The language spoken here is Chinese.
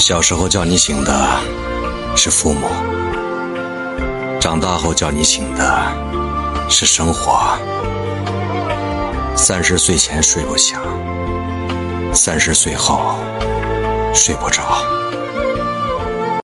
小时候叫你醒的是父母长大后叫你醒的是生活。三十岁前睡不醒三十岁后睡不着。